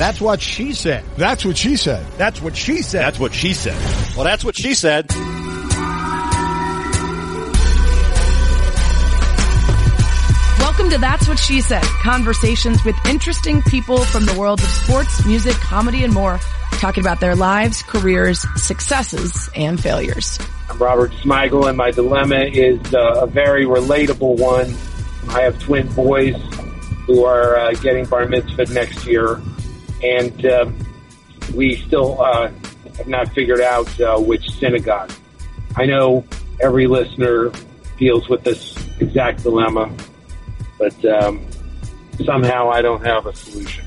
That's what she said. That's what she said. That's what she said. That's what she said. Well, that's what she said. Welcome to That's What She Said. Conversations with interesting people from the worlds of sports, music, comedy, and more, talking about their lives, careers, successes, and failures. I'm Robert Smigel, and my dilemma is uh, a very relatable one. I have twin boys who are uh, getting bar mitzvah next year, and uh, we still uh, have not figured out uh, which synagogue. I know every listener deals with this exact dilemma, but um, somehow I don't have a solution.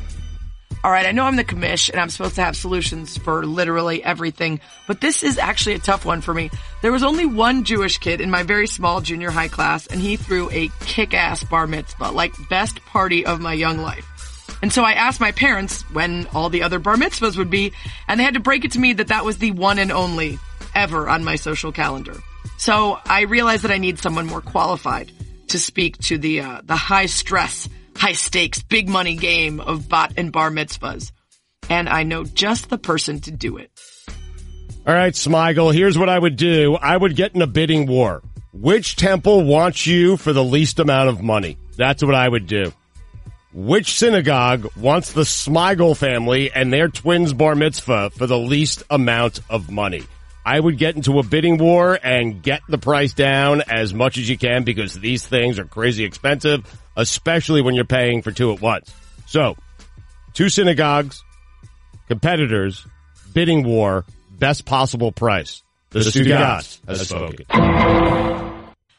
All right, I know I'm the commish and I'm supposed to have solutions for literally everything, but this is actually a tough one for me. There was only one Jewish kid in my very small junior high class and he threw a kick-ass bar mitzvah, like best party of my young life. And so I asked my parents when all the other bar mitzvahs would be, and they had to break it to me that that was the one and only ever on my social calendar. So I realized that I need someone more qualified to speak to the uh, the high stress, high stakes, big money game of bat and bar mitzvahs, and I know just the person to do it. All right, Smigel, here's what I would do. I would get in a bidding war. Which temple wants you for the least amount of money? That's what I would do. Which synagogue wants the Smigel family and their twins bar mitzvah for the least amount of money? I would get into a bidding war and get the price down as much as you can because these things are crazy expensive, especially when you're paying for two at once. So, two synagogues, competitors, bidding war, best possible price. The, the Stugotz has spoken.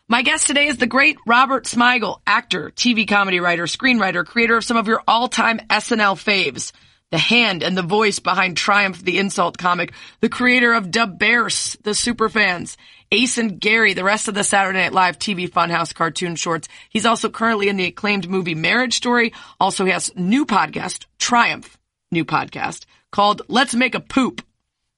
My guest today is the great Robert Smigel, actor, TV comedy writer, screenwriter, creator of some of your all-time SNL faves. The hand and the voice behind Triumph, the insult comic, the creator of Da Bears, the superfans, Ace and Gary, the rest of the Saturday Night Live TV Funhouse cartoon shorts. He's also currently in the acclaimed movie Marriage Story. Also, he has new podcast, Triumph, new podcast called Let's Make a Poop.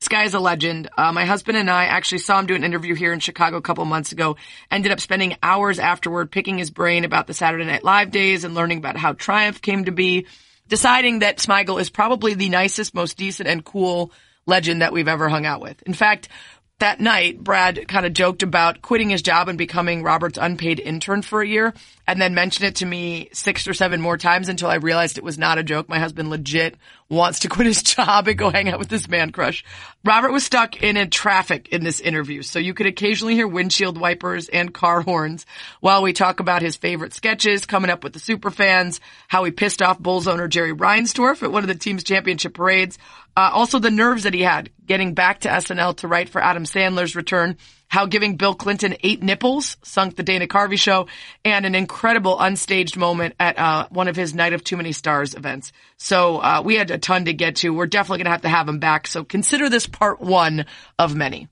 This guy is a legend. Uh, my husband and I actually saw him do an interview here in Chicago a couple months ago. Ended up spending hours afterward picking his brain about the Saturday Night Live days and learning about how Triumph came to be. Deciding that Smigel is probably the nicest, most decent, and cool legend that we've ever hung out with. In fact, that night, Brad kind of joked about quitting his job and becoming Robert's unpaid intern for a year and then mentioned it to me six or seven more times until I realized it was not a joke. My husband legit wants to quit his job and go hang out with this man crush. Robert was stuck in a traffic in this interview, so you could occasionally hear windshield wipers and car horns while we talk about his favorite sketches, coming up with the super fans, how he pissed off Bulls owner Jerry Reinsdorf at one of the team's championship parades, uh, also the nerves that he had getting back to SNL to write for Adam Sandler's return, how giving Bill Clinton eight nipples sunk the Dana Carvey show, and an incredible unstaged moment at uh, one of his Night of Too Many Stars events. So uh, we had a ton to get to. We're definitely going to have to have him back. So consider this part one of many.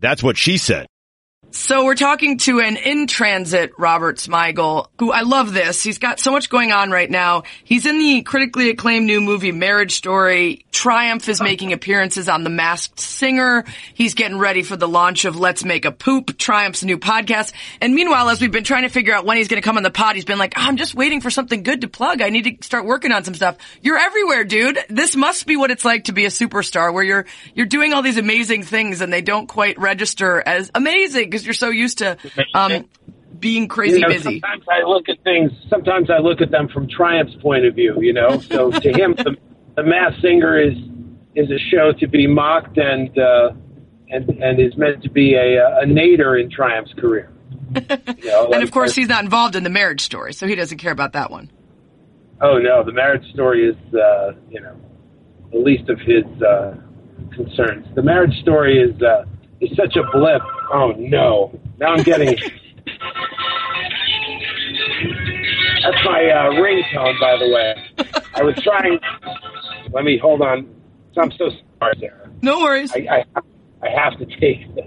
That's what she said. So we're talking to an in transit Robert Smigel, who I love this. He's got so much going on right now. He's in the critically acclaimed new movie Marriage Story. Triumph is making appearances on The Masked Singer. He's getting ready for the launch of Let's Make a Poop, Triumph's new podcast. And meanwhile, as we've been trying to figure out when he's going to come on the pod, he's been like, oh, I'm just waiting for something good to plug. I need to start working on some stuff. You're everywhere, dude. This must be what it's like to be a superstar where you're, you're doing all these amazing things and they don't quite register as amazing because you're so used to, um, being crazy you know, busy. Sometimes I look at things. Sometimes I look at them from Triumph's point of view. You know, so to him, the, the Masked Singer is is a show to be mocked and uh, and and is meant to be a, a nadir in Triumph's career. You know, and like- of course, he's not involved in the marriage story, so he doesn't care about that one. Oh no, the marriage story is uh, you know the least of his uh, concerns. The marriage story is uh, is such a blip. Oh no, now I'm getting. That's my uh, ringtone, by the way. I was trying. Let me hold on. I'm so sorry, Sarah. No worries. I, I, I have to take this.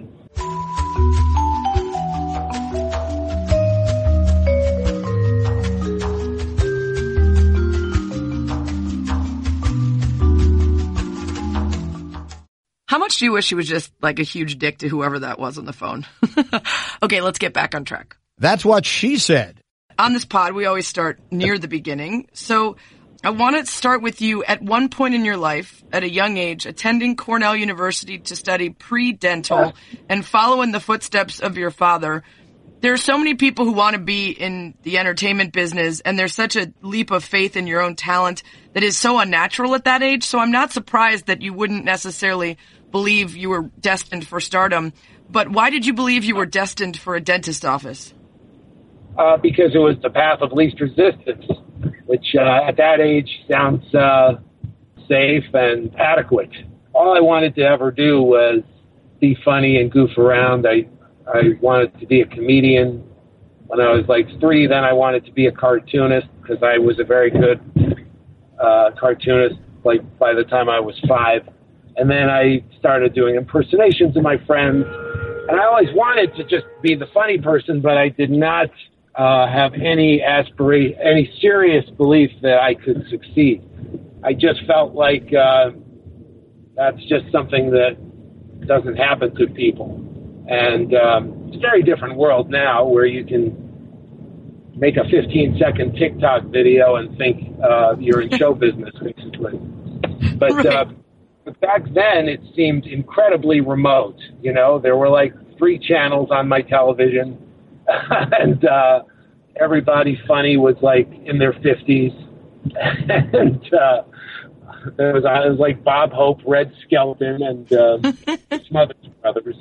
How much do you wish he was just like a huge dick to whoever that was on the phone? okay, let's get back on track. That's what she said. On this pod, we always start near the beginning. So I want to start with you at one point in your life, at a young age, attending Cornell University to study pre-dental and follow in the footsteps of your father. There are so many people who want to be in the entertainment business and there's such a leap of faith in your own talent that is so unnatural at that age. So I'm not surprised that you wouldn't necessarily believe you were destined for stardom. But why did you believe you were destined for a dentist office? Uh, because it was the path of least resistance, which uh, at that age sounds uh, safe and adequate. All I wanted to ever do was be funny and goof around. I I wanted to be a comedian when I was like three. Then I wanted to be a cartoonist because I was a very good uh, cartoonist. Like by the time I was five, and then I started doing impersonations of my friends. And I always wanted to just be the funny person, but I did not uh, have any aspiration, any serious belief that I could succeed. I just felt like uh, that's just something that doesn't happen to people. And um, it's a very different world now where you can make a 15 second TikTok video and think uh, you're in show business, basically. But, uh, right. uh, but back then, it seemed incredibly remote. You know, there were like three channels on my television, and uh, everybody funny was like in their 50s. and uh, there was, I was like Bob Hope, Red Skelton, and uh, some other brothers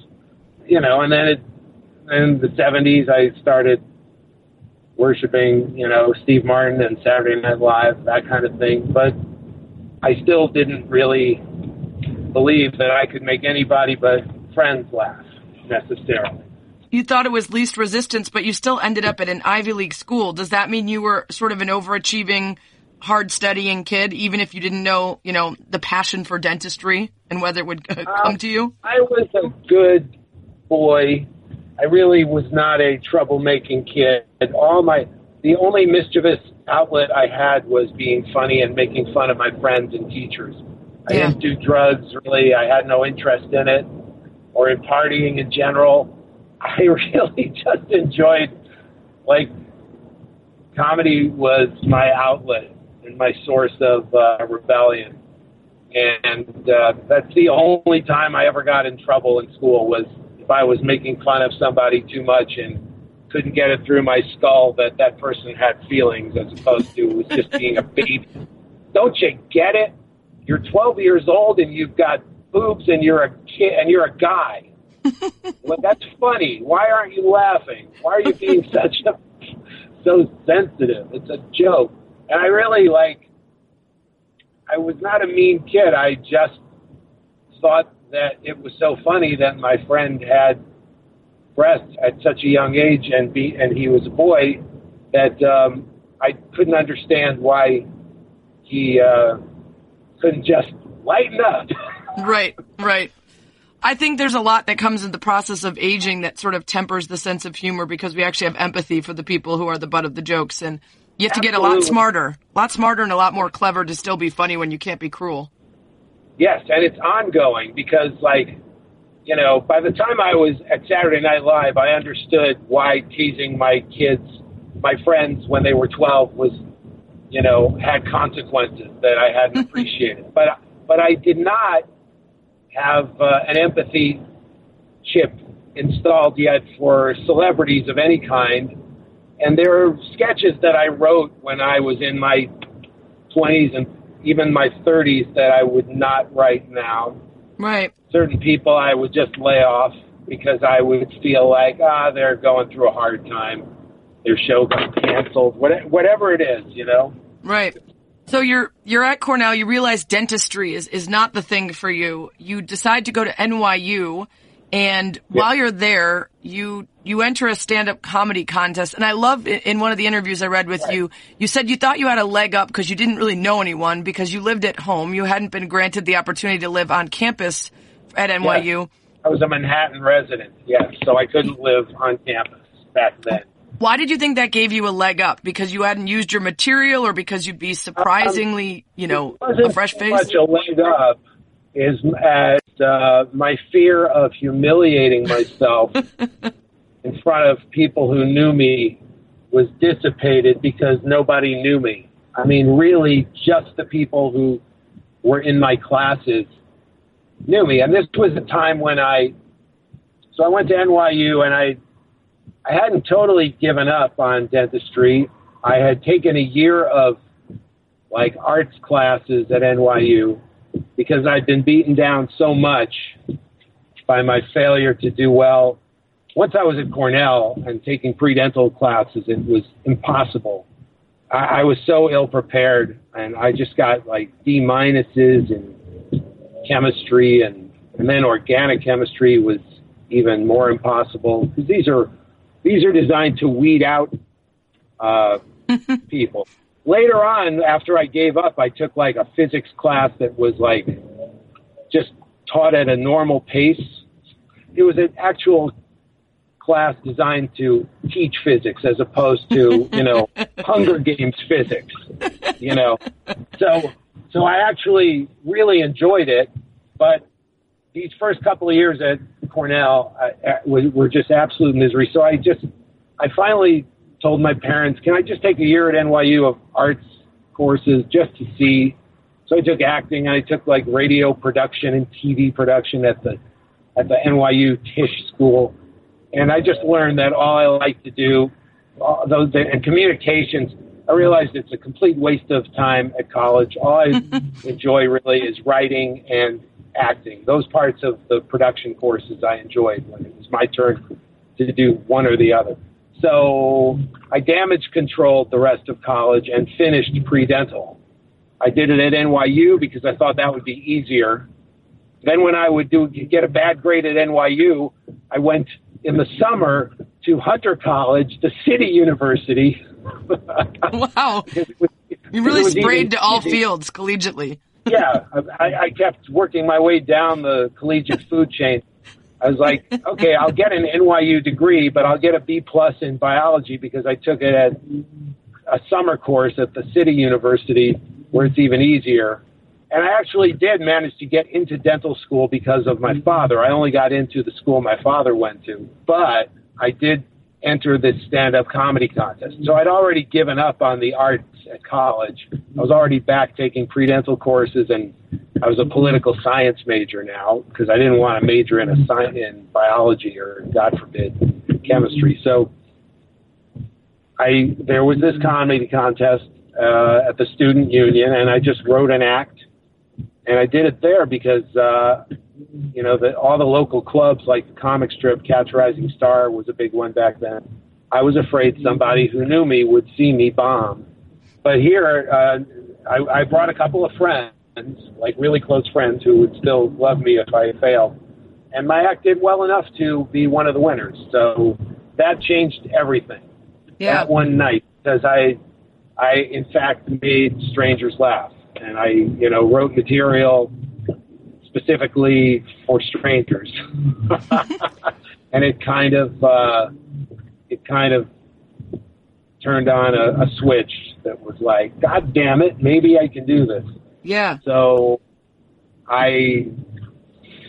you know, and then it, in the 70s, I started worshiping, you know, Steve Martin and Saturday Night Live, that kind of thing. But I still didn't really believe that I could make anybody but friends laugh necessarily. You thought it was least resistance, but you still ended up at an Ivy League school. Does that mean you were sort of an overachieving, hard studying kid, even if you didn't know, you know, the passion for dentistry and whether it would uh, come to you? I was a good boy. I really was not a troublemaking kid. All my the only mischievous outlet I had was being funny and making fun of my friends and teachers. I yeah. didn't do drugs really. I had no interest in it or in partying in general. I really just enjoyed like comedy was my outlet and my source of uh, rebellion. And uh, that's the only time I ever got in trouble in school was if I was making fun of somebody too much and couldn't get it through my skull that that person had feelings as opposed to was just being a baby. Don't you get it? You're 12 years old and you've got boobs and you're a kid and you're a guy. well, that's funny. Why aren't you laughing? Why are you being such a so sensitive? It's a joke. And I really like. I was not a mean kid. I just thought that it was so funny that my friend had breasts at such a young age and be and he was a boy that um, I couldn't understand why he uh, couldn't just lighten up. right, right. I think there's a lot that comes in the process of aging that sort of tempers the sense of humor because we actually have empathy for the people who are the butt of the jokes and you have Absolutely. to get a lot smarter, a lot smarter and a lot more clever to still be funny when you can't be cruel. Yes, and it's ongoing because, like, you know, by the time I was at Saturday Night Live, I understood why teasing my kids, my friends, when they were 12 was, you know, had consequences that I hadn't appreciated. But but I did not have uh, an empathy chip installed yet for celebrities of any kind. And there are sketches that I wrote when I was in my 20s and even my 30s that I would not write now. Right. Certain people I would just lay off because I would feel like, ah, they're going through a hard time. Their show got canceled, whatever it is, you know? Right. So you're you're at Cornell. You realize dentistry is is not the thing for you. You decide to go to NYU, and while you're there, you you enter a stand-up comedy contest. And I love in one of the interviews I read with right. you, you said you thought you had a leg up because you didn't really know anyone because you lived at home. You hadn't been granted the opportunity to live on campus at NYU. Yes. I was a Manhattan resident, yes, so I couldn't live on campus back then. Why did you think that gave you a leg up? Because you hadn't used your material, or because you'd be surprisingly, um, you know, a fresh face? Much a leg up is as uh, my fear of humiliating myself in front of people who knew me was dissipated because nobody knew me. I mean, really, just the people who were in my classes knew me. And this was a time when I, so I went to NYU and I, I hadn't totally given up on dentistry. I had taken a year of like arts classes at NYU because I'd been beaten down so much by my failure to do well. Once I was at Cornell and taking pre-dental classes, it was impossible. I, I was so ill prepared, and I just got like D minuses in chemistry, and and then organic chemistry was even more impossible because these are these are designed to weed out uh, people. Later on, after I gave up, I took like a physics class that was like just taught at a normal pace. It was an actual class designed to teach physics as opposed to, you know, Hunger Games physics, you know. So, so I actually really enjoyed it, but these first couple of years at Cornell uh, were just absolute misery. So I just, I finally told my parents, can I just take a year at NYU of arts courses just to see? So I took acting and I took like radio production and TV production at the, at the NYU Tisch School and I just learned that all I like to do, uh, those and communications. I realized it's a complete waste of time at college. All I enjoy really is writing and acting. Those parts of the production courses I enjoyed when it was my turn to do one or the other. So I damage controlled the rest of college and finished pre-dental. I did it at NYU because I thought that would be easier. Then when I would do get a bad grade at NYU, I went in the summer to Hunter College, the city university. wow. you really sprayed to all easy. fields collegiately. Yeah, I, I kept working my way down the collegiate food chain. I was like, okay, I'll get an NYU degree, but I'll get a B plus in biology because I took it at a summer course at the city university where it's even easier. And I actually did manage to get into dental school because of my father. I only got into the school my father went to, but I did enter this stand up comedy contest. So I'd already given up on the arts at college. I was already back taking pre dental courses and I was a political science major now because I didn't want to major in a sci- in biology or God forbid chemistry. So I there was this comedy contest uh, at the student union and I just wrote an act and I did it there because uh, you know the, all the local clubs like the comic strip Catch Rising Star was a big one back then. I was afraid somebody who knew me would see me bomb, but here uh, I, I brought a couple of friends, like really close friends, who would still love me if I failed, and my act did well enough to be one of the winners. So that changed everything. Yeah. That one night because I I in fact made strangers laugh and I, you know, wrote material specifically for strangers, and it kind of, uh, it kind of turned on a, a switch that was like, God damn it, maybe I can do this. Yeah. So I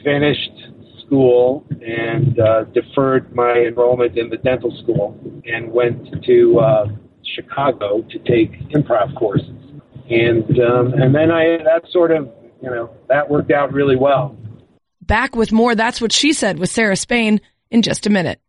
finished school and uh, deferred my enrollment in the dental school and went to uh, Chicago to take improv courses and um, and then I that sort of you know that worked out really well. Back with more. That's what she said with Sarah Spain in just a minute.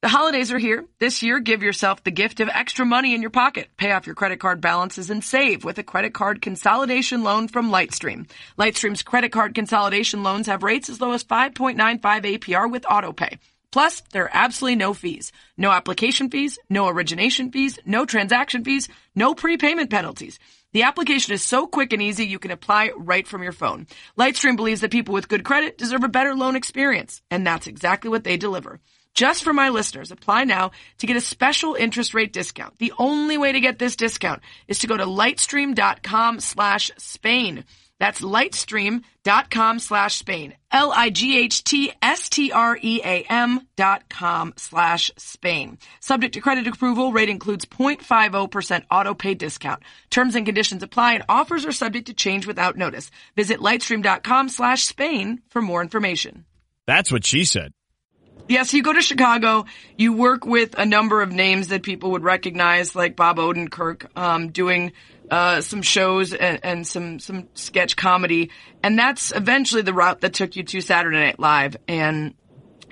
The holidays are here. This year, give yourself the gift of extra money in your pocket. Pay off your credit card balances and save with a credit card consolidation loan from Lightstream. Lightstream's credit card consolidation loans have rates as low as 5.95 APR with autopay. Plus, there are absolutely no fees. No application fees, no origination fees, no transaction fees, no prepayment penalties. The application is so quick and easy you can apply right from your phone. Lightstream believes that people with good credit deserve a better loan experience, and that's exactly what they deliver. Just for my listeners, apply now to get a special interest rate discount. The only way to get this discount is to go to lightstream.com slash Spain. That's lightstream.com slash Spain. L-I-G-H-T-S-T-R-E-A-M dot com slash Spain. Subject to credit approval, rate includes 0.50% auto pay discount. Terms and conditions apply and offers are subject to change without notice. Visit lightstream.com slash Spain for more information. That's what she said. Yes, you go to Chicago, you work with a number of names that people would recognize, like Bob Odenkirk, um, doing uh, some shows and, and some some sketch comedy, and that's eventually the route that took you to Saturday Night Live, and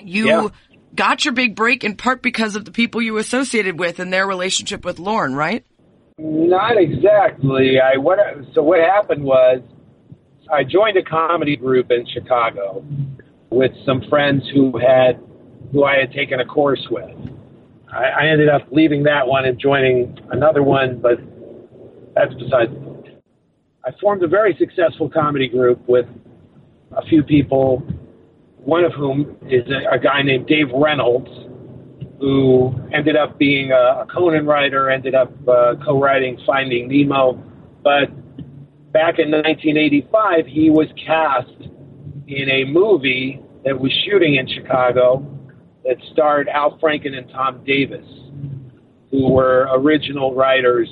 you. Yeah. Got your big break in part because of the people you associated with and their relationship with Lorne, right? Not exactly. I what so what happened was I joined a comedy group in Chicago with some friends who had who I had taken a course with. I, I ended up leaving that one and joining another one, but that's besides the point. I formed a very successful comedy group with a few people, one of whom is a, a guy named Dave Reynolds, who ended up being a, a Conan writer, ended up uh, co-writing Finding Nemo. But back in 1985, he was cast in a movie that was shooting in Chicago that starred Al Franken and Tom Davis, who were original writers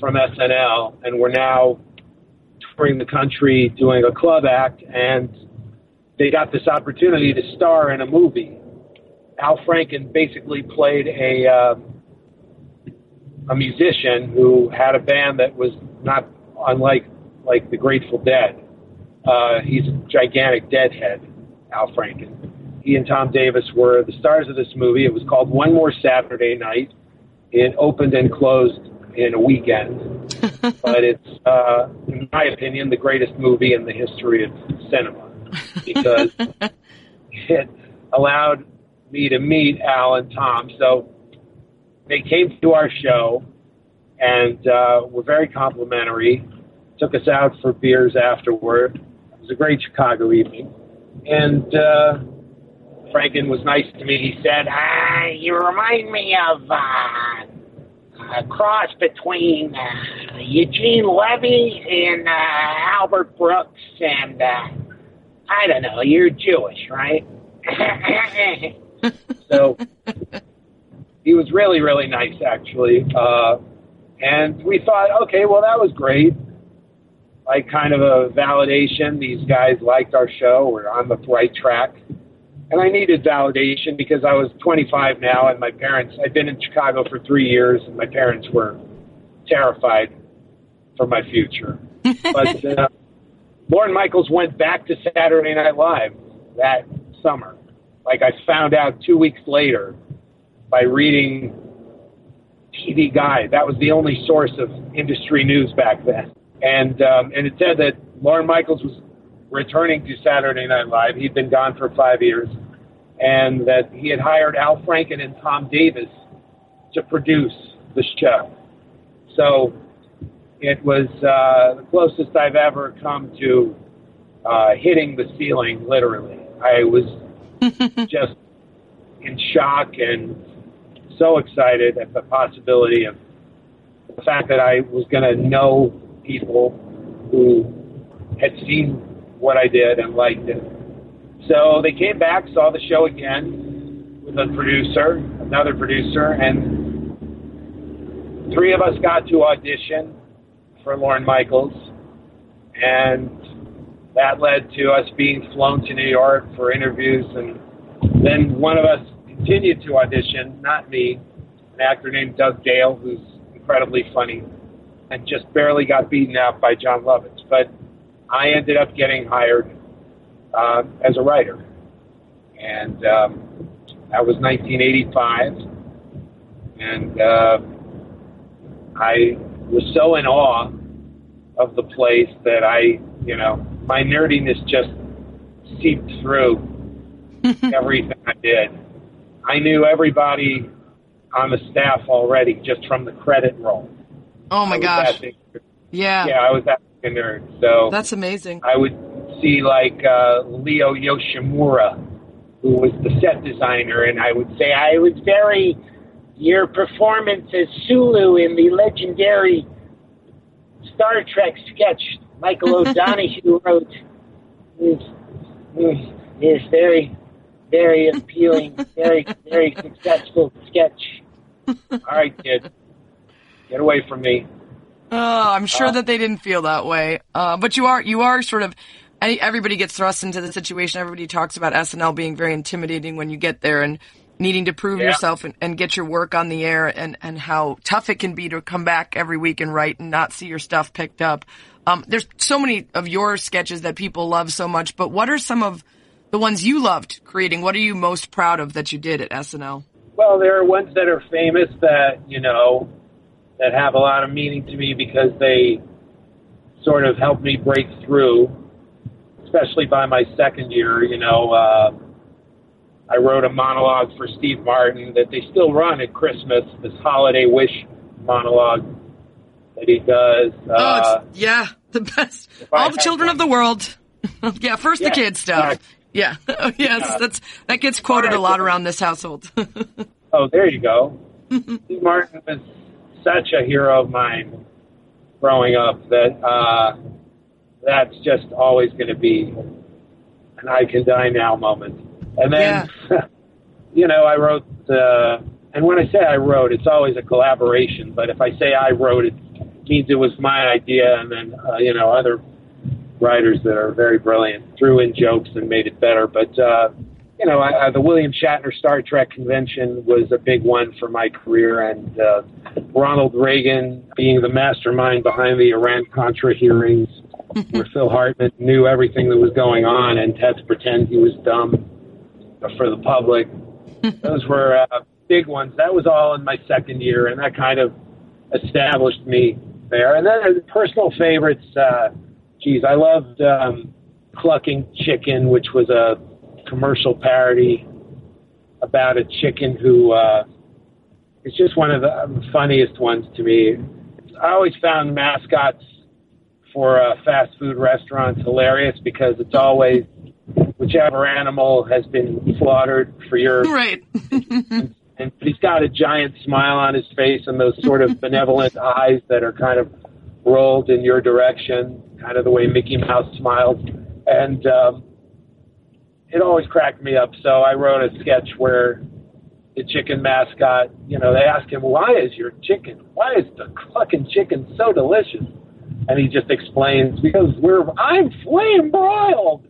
from SNL and we're now touring the country doing a club act and they got this opportunity to star in a movie. Al Franken basically played a um, a musician who had a band that was not unlike like the Grateful Dead. Uh, he's a gigantic deadhead, Al Franken. He and Tom Davis were the stars of this movie. It was called One More Saturday Night. It opened and closed in a weekend, but it's, uh, in my opinion, the greatest movie in the history of cinema because it allowed me to meet Al and Tom. So they came to our show and uh, were very complimentary. Took us out for beers afterward. It was a great Chicago evening, and uh, Franken was nice to me. He said, ah, "You remind me of uh, a cross between uh, Eugene Levy and uh, Albert Brooks, and uh, I don't know. You're Jewish, right?" so he was really, really nice, actually. Uh, and we thought, okay, well, that was great. Like kind of a validation. These guys liked our show. We're on the right track. And I needed validation because I was 25 now, and my parents, I'd been in Chicago for three years, and my parents were terrified for my future. But uh, Lorne Michaels went back to Saturday Night Live that summer. Like I found out two weeks later by reading TV Guide. That was the only source of industry news back then. And um, and it said that Lorne Michaels was returning to Saturday Night Live. He'd been gone for five years, and that he had hired Al Franken and Tom Davis to produce the show. So it was uh, the closest I've ever come to uh, hitting the ceiling, literally. I was just in shock and so excited at the possibility of the fact that I was going to know people who had seen what I did and liked it. So they came back, saw the show again with a producer, another producer, and three of us got to audition for Lorne Michaels. And that led to us being flown to New York for interviews. And then one of us continued to audition, not me, an actor named Doug Dale, who's incredibly funny, and just barely got beaten out by Jon Lovitz. But I ended up getting hired uh, as a writer. And um, that was 1985. And uh, I was so in awe of the place that I, you know, my nerdiness just seeped through everything I did. I knew everybody on the staff already just from the credit roll. Oh my gosh. Yeah. yeah, I was that a nerd. So That's amazing. I would see like uh, Leo Yoshimura, who was the set designer, and I would say, I was very your performance as Sulu in the legendary Star Trek sketch Michael O'Donoghue wrote is is, is very very appealing, very very successful sketch. All right, kid, get away from me. Oh, I'm sure that they didn't feel that way. Uh, but you are, you are sort of, everybody gets thrust into the situation. Everybody talks about SNL being very intimidating when you get there. And needing to prove Yeah. yourself and, and get your work on the air and, and how tough it can be to come back every week and write and not see your stuff picked up. Um, there's so many of your sketches that people love so much, but what are some of the ones you loved creating? What are you most proud of that you did at SNL? Well, there are ones that are famous that you know that have a lot of meaning to me because they sort of helped me break through, especially by my second year. You know, uh, I wrote a monologue for Steve Martin that they still run at Christmas. This holiday wish monologue that he does. Oh, Uh, it's, yeah, the best. All the children of the world. yeah, first Yeah, the kids stuff. right. Yeah. Oh, yes, that's that gets quoted a lot around this household. Oh, there you go. Steve Martin was such a hero of mine growing up that uh, that's just always going to be an I can die now moment. And then, you know, I wrote, uh, and when I say I wrote, it's always a collaboration. But if I say I wrote, it means it was my idea, and then uh, you know other writers that are very brilliant threw in jokes and made it better. But uh, you know, I, the William Shatner Star Trek convention was a big one for my career, and uh, Ronald Reagan being the mastermind behind the Iran Contra hearings, where Phil Hartman knew everything that was going on and had to pretend he was dumb for the public. Those were uh, big ones. That was all in my second year, and that kind of established me there. And then as personal favorites, uh, geez, I loved um, Clucking Chicken, which was a commercial parody about a chicken who uh, is just one of the funniest ones to me. I always found mascots for uh, fast food restaurants hilarious because it's always whichever animal has been slaughtered for your right. and he's got a giant smile on his face and those sort of benevolent eyes that are kind of rolled in your direction, kind of the way Mickey Mouse smiles. And um, it always cracked me up. So I wrote a sketch where the chicken mascot, you know, they ask him, why is your chicken, why is the fucking chicken so delicious? And he just explains, because we're, I'm flame broiled.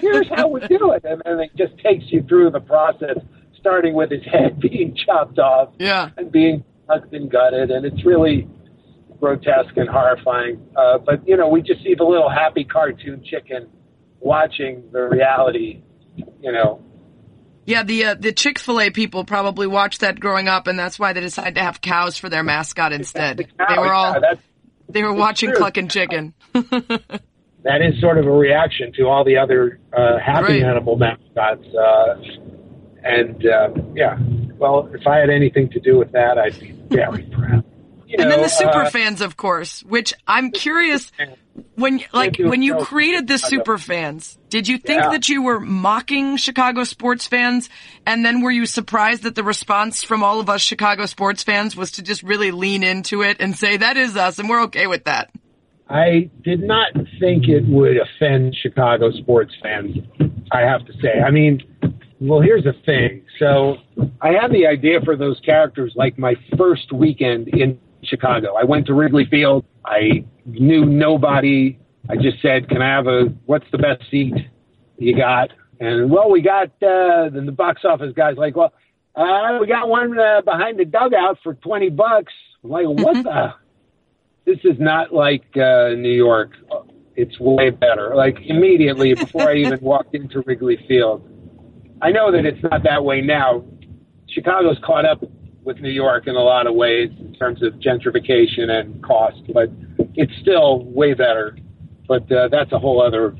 Here's how we do it. And then it just takes you through the process, starting with his head being chopped off Yeah. and being hugged and gutted. And it's really grotesque and horrifying. Uh, but, you know, we just see the little happy cartoon chicken watching the reality, you know, Yeah, the uh, the Chick Fil A people probably watched that growing up, and that's why they decided to have cows for their mascot instead. They were all Yeah, they were watching true. Clucking Chicken. that is sort of a reaction to all the other uh, happy Right. animal mascots. Uh, and uh, yeah, well, if I had anything to do with that, I'd be very proud. You and then the super uh, fans, of course, which I'm curious when like when you created the super fans, did you think Yeah. that you were mocking Chicago sports fans? And then were you surprised that the response from all of us Chicago sports fans was to just really lean into it and say that is us and we're okay with that? I did not think it would offend Chicago sports fans. I have to say. I mean, well, here's the thing. So I had the idea for those characters like my first weekend in Chicago. I went to Wrigley Field. I knew nobody. I just said, "Can I have a? What's the best seat you got?" And well, we got. Uh, then the box office guys like, "Well, uh, we got one uh, behind the dugout for twenty bucks." I'm like, what the? this is not like uh, New York. It's way better. Like immediately before I even walked into Wrigley Field, I know that it's not that way now. Chicago's caught up with New York in a lot of ways in terms of gentrification and cost, but it's still way better. But uh, that's a whole other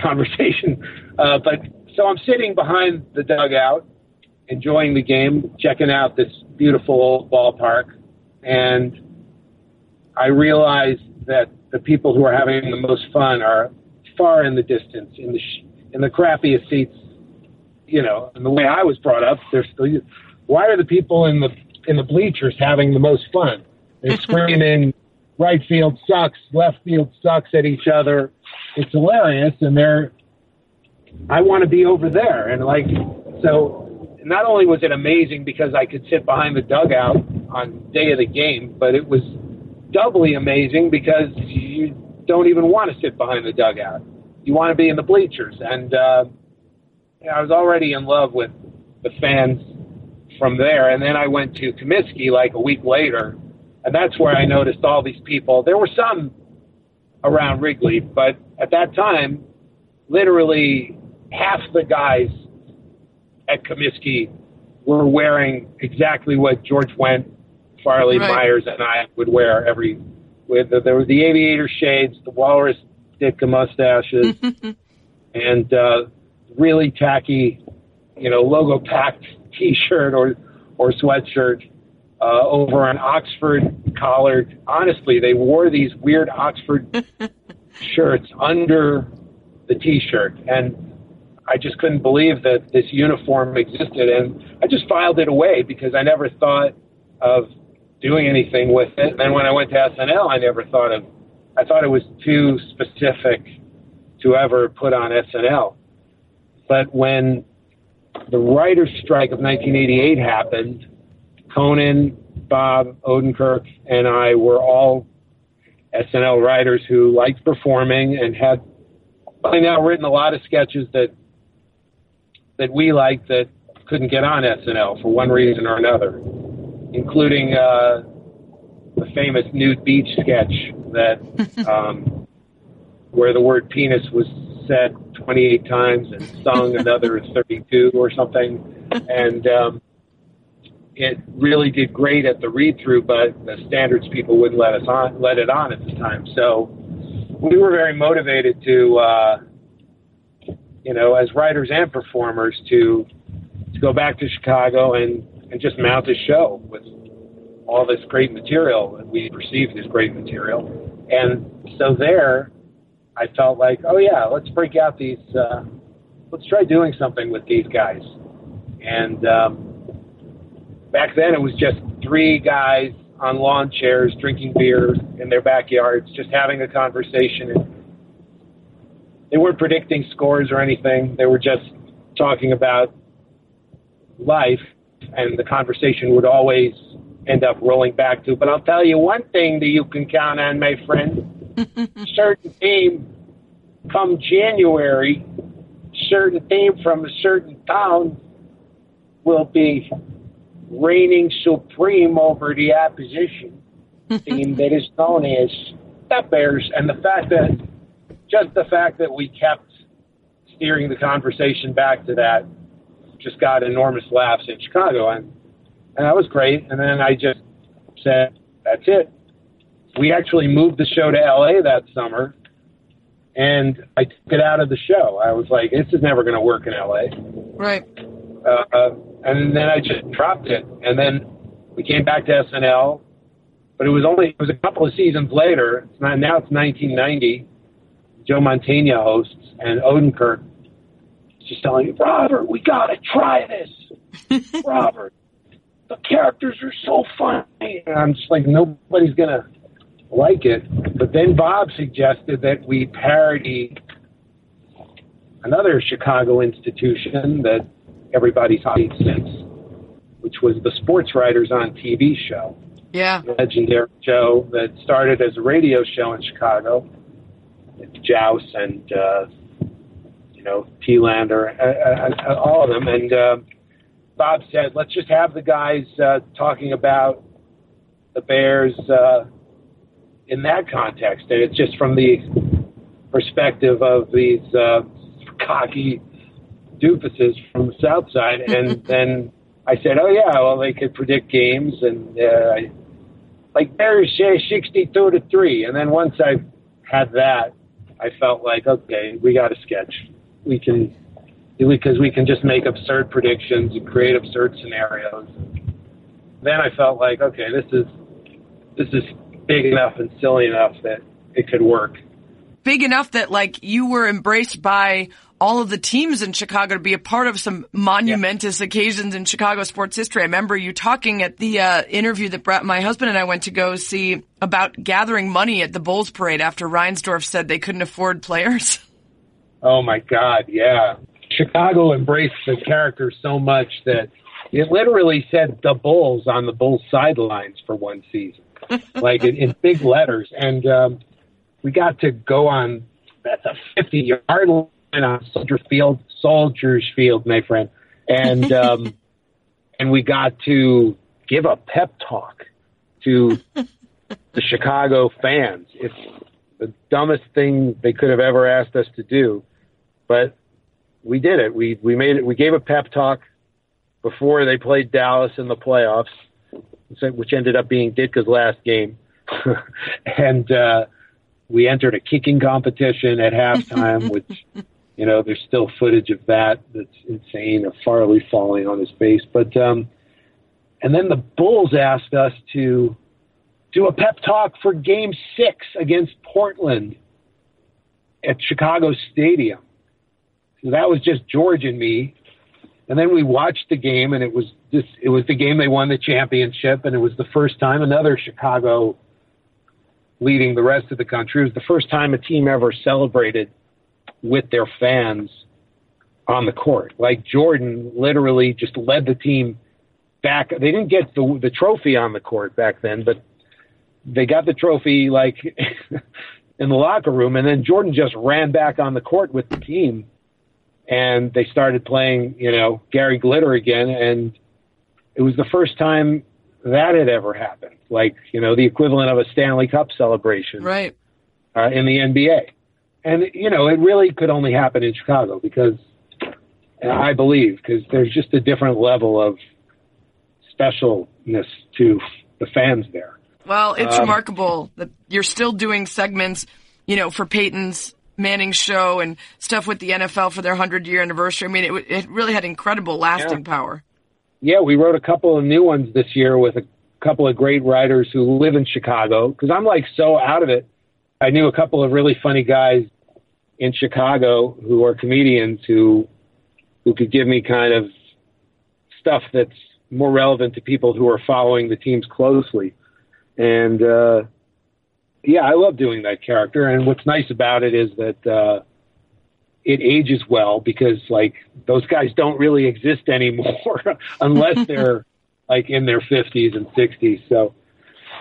conversation. Uh, but so I'm sitting behind the dugout, enjoying the game, checking out this beautiful old ballpark, and I realize that the people who are having the most fun are far in the distance, in the sh- in the crappiest seats. You know, and the way I was brought up, they're still. Why are the people in the in the bleachers having the most fun? They're screaming, "Right field sucks, left field sucks" at each other. It's hilarious, and they're. I want to be over there, and like so. Not only was it amazing because I could sit behind the dugout on day of the game, but it was doubly amazing because you don't even want to sit behind the dugout. You want to be in the bleachers. And uh, I was already in love with the fans from there. And then I went to Comiskey like a week later, and that's where I noticed all these people. There were some around Wrigley, but at that time, literally half the guys at Comiskey were wearing exactly what George Wendt, Farley Right. Myers, and I would wear every. With the, there were the aviator shades, the walrus Ditka mustaches, and uh, really tacky, you know, logo packed T-shirt or or sweatshirt uh, over an Oxford collared. Honestly, they wore these weird Oxford shirts under the T-shirt, and I just couldn't believe that this uniform existed, and I just filed it away because I never thought of doing anything with it. And then when I went to SNL, I never thought of. I thought it was too specific to ever put on SNL. But when the writer's strike of 1988 happened, Conan, Bob Odenkirk, and I were all SNL writers who liked performing and had by now written a lot of sketches that that we liked that couldn't get on SNL for one reason or another, including uh, the famous nude beach sketch that um, where the word penis was said 28 times and sung another 32 or something, and um, it really did great at the read through, but the standards people wouldn't let us on, let it on at the time. So we were very motivated to, uh, you know, as writers and performers, to to go back to Chicago and and just mount a show with all this great material that we perceived as great material. And so there, I felt like, oh yeah, let's break out these. Uh, let's try doing something with these guys. And um, back then, it was just three guys on lawn chairs drinking beer in their backyards, just having a conversation. And they weren't predicting scores or anything. They were just talking about life, and the conversation would always end up rolling back to. But I'll tell you one thing that you can count on, my friend. certain team come January, certain team from a certain town will be reigning supreme over the opposition team that is known as the Bears. And the fact that, just the fact that we kept steering the conversation back to that, just got enormous laughs in Chicago. And, and that was great. And then I just said, that's it. We actually moved the show to LA that summer. And I took it out of the show. I was like, this is never going to work in LA Right. uh, uh, and then I just dropped it. And then we came back to SNL, but it was only it was a couple of seasons later. It's not, now it's 1990. Joe Montana hosts, and Odenkirk is just telling me, Robert, we gotta try this. Robert, the characters are so funny. And I'm just like, nobody's gonna like it. But then Bob suggested that we parody another Chicago institution that everybody's hated since, which was the Sports Writers on TV show, Yeah. legendary show that started as a radio show in Chicago. With Jauss and uh, you know Telander, uh, uh, uh, all of them. And uh, Bob said, let's just have the guys uh, talking about the Bears uh, in that context, and it's just from the perspective of these uh, cocky doofuses from the South Side. And then I said, oh yeah, well they could predict games, and uh, I, like Bears say sixty-two to three. And then once I had that, I felt like okay, we got a sketch. We can because we can just make absurd predictions and create absurd scenarios. Then I felt like okay, this is this is big enough and silly enough that it could work. Big enough that like you were embraced by all of the teams in Chicago to be a part of some monumentous occasions in Chicago sports history. I remember you talking at the uh, interview that Brett, my husband and I went to go see about gathering money at the Bulls parade after Reinsdorf said they couldn't afford players. Oh my God, yeah. Chicago embraced the character so much that it literally said the Bulls on the Bulls sidelines for one season, like in, in big letters. And um, we got to go on that's a 50 yard line on Soldier Field, Soldiers Field, my friend. And um, and we got to give a pep talk to the Chicago fans. It's the dumbest thing they could have ever asked us to do, but we did it. We we made it. We gave a pep talk before they played Dallas in the playoffs, which ended up being Ditka's last game, and uh, we entered a kicking competition at halftime, which you know there's still footage of that that's insane of Farley falling on his face, but. um and then the Bulls asked us to do a pep talk for game six against Portland at Chicago Stadium. So that was just George and me. And then we watched the game and it was just, it was the game they won the championship and it was the first time another Chicago leading the rest of the country. It was the first time a team ever celebrated with their fans on the court. Like Jordan literally just led the team back. They didn't get the the trophy on the court back then, but they got the trophy like in the locker room, and then Jordan just ran back on the court with the team, and they started playing, you know, Gary Glitter again, and it was the first time that had ever happened, like you know, the equivalent of a Stanley Cup celebration, right, uh, in the NBA, and you know, it really could only happen in Chicago because. I believe because there's just a different level of specialness to the fans there. Well, it's Um, remarkable that you're still doing segments, you know, for Peyton's Manning show and stuff with the NFL for their 100 year anniversary. I mean, it, it really had incredible lasting power. Yeah, we wrote a couple of new ones this year with a couple of great writers who live in Chicago because I'm like so out of it. I knew a couple of really funny guys in Chicago who are comedians who who could give me kind of stuff that's more relevant to people who are following the teams closely. And uh, yeah, I love doing that character. And what's nice about it is that uh, it ages well because like those guys don't really exist anymore unless they're like in their 50s and 60s. So,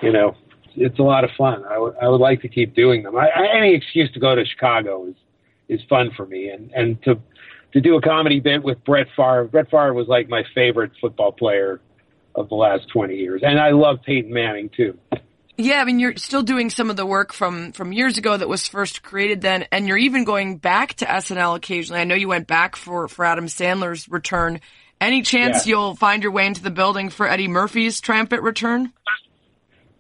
you know, it's a lot of fun. I would- I would like to keep doing them. I, I, any excuse to go to Chicago is is fun for me, and and to to do a comedy bit with Brett Favre. Brett Favre was like my favorite football player of the last 20 years, and I love Peyton Manning too. Yeah, I mean, you're still doing some of the work from, from years ago that was first created then, and you're even going back to SNL occasionally. I know you went back for, for Adam Sandler's return. Any chance Yeah. you'll find your way into the building for Eddie Murphy's triumphant return?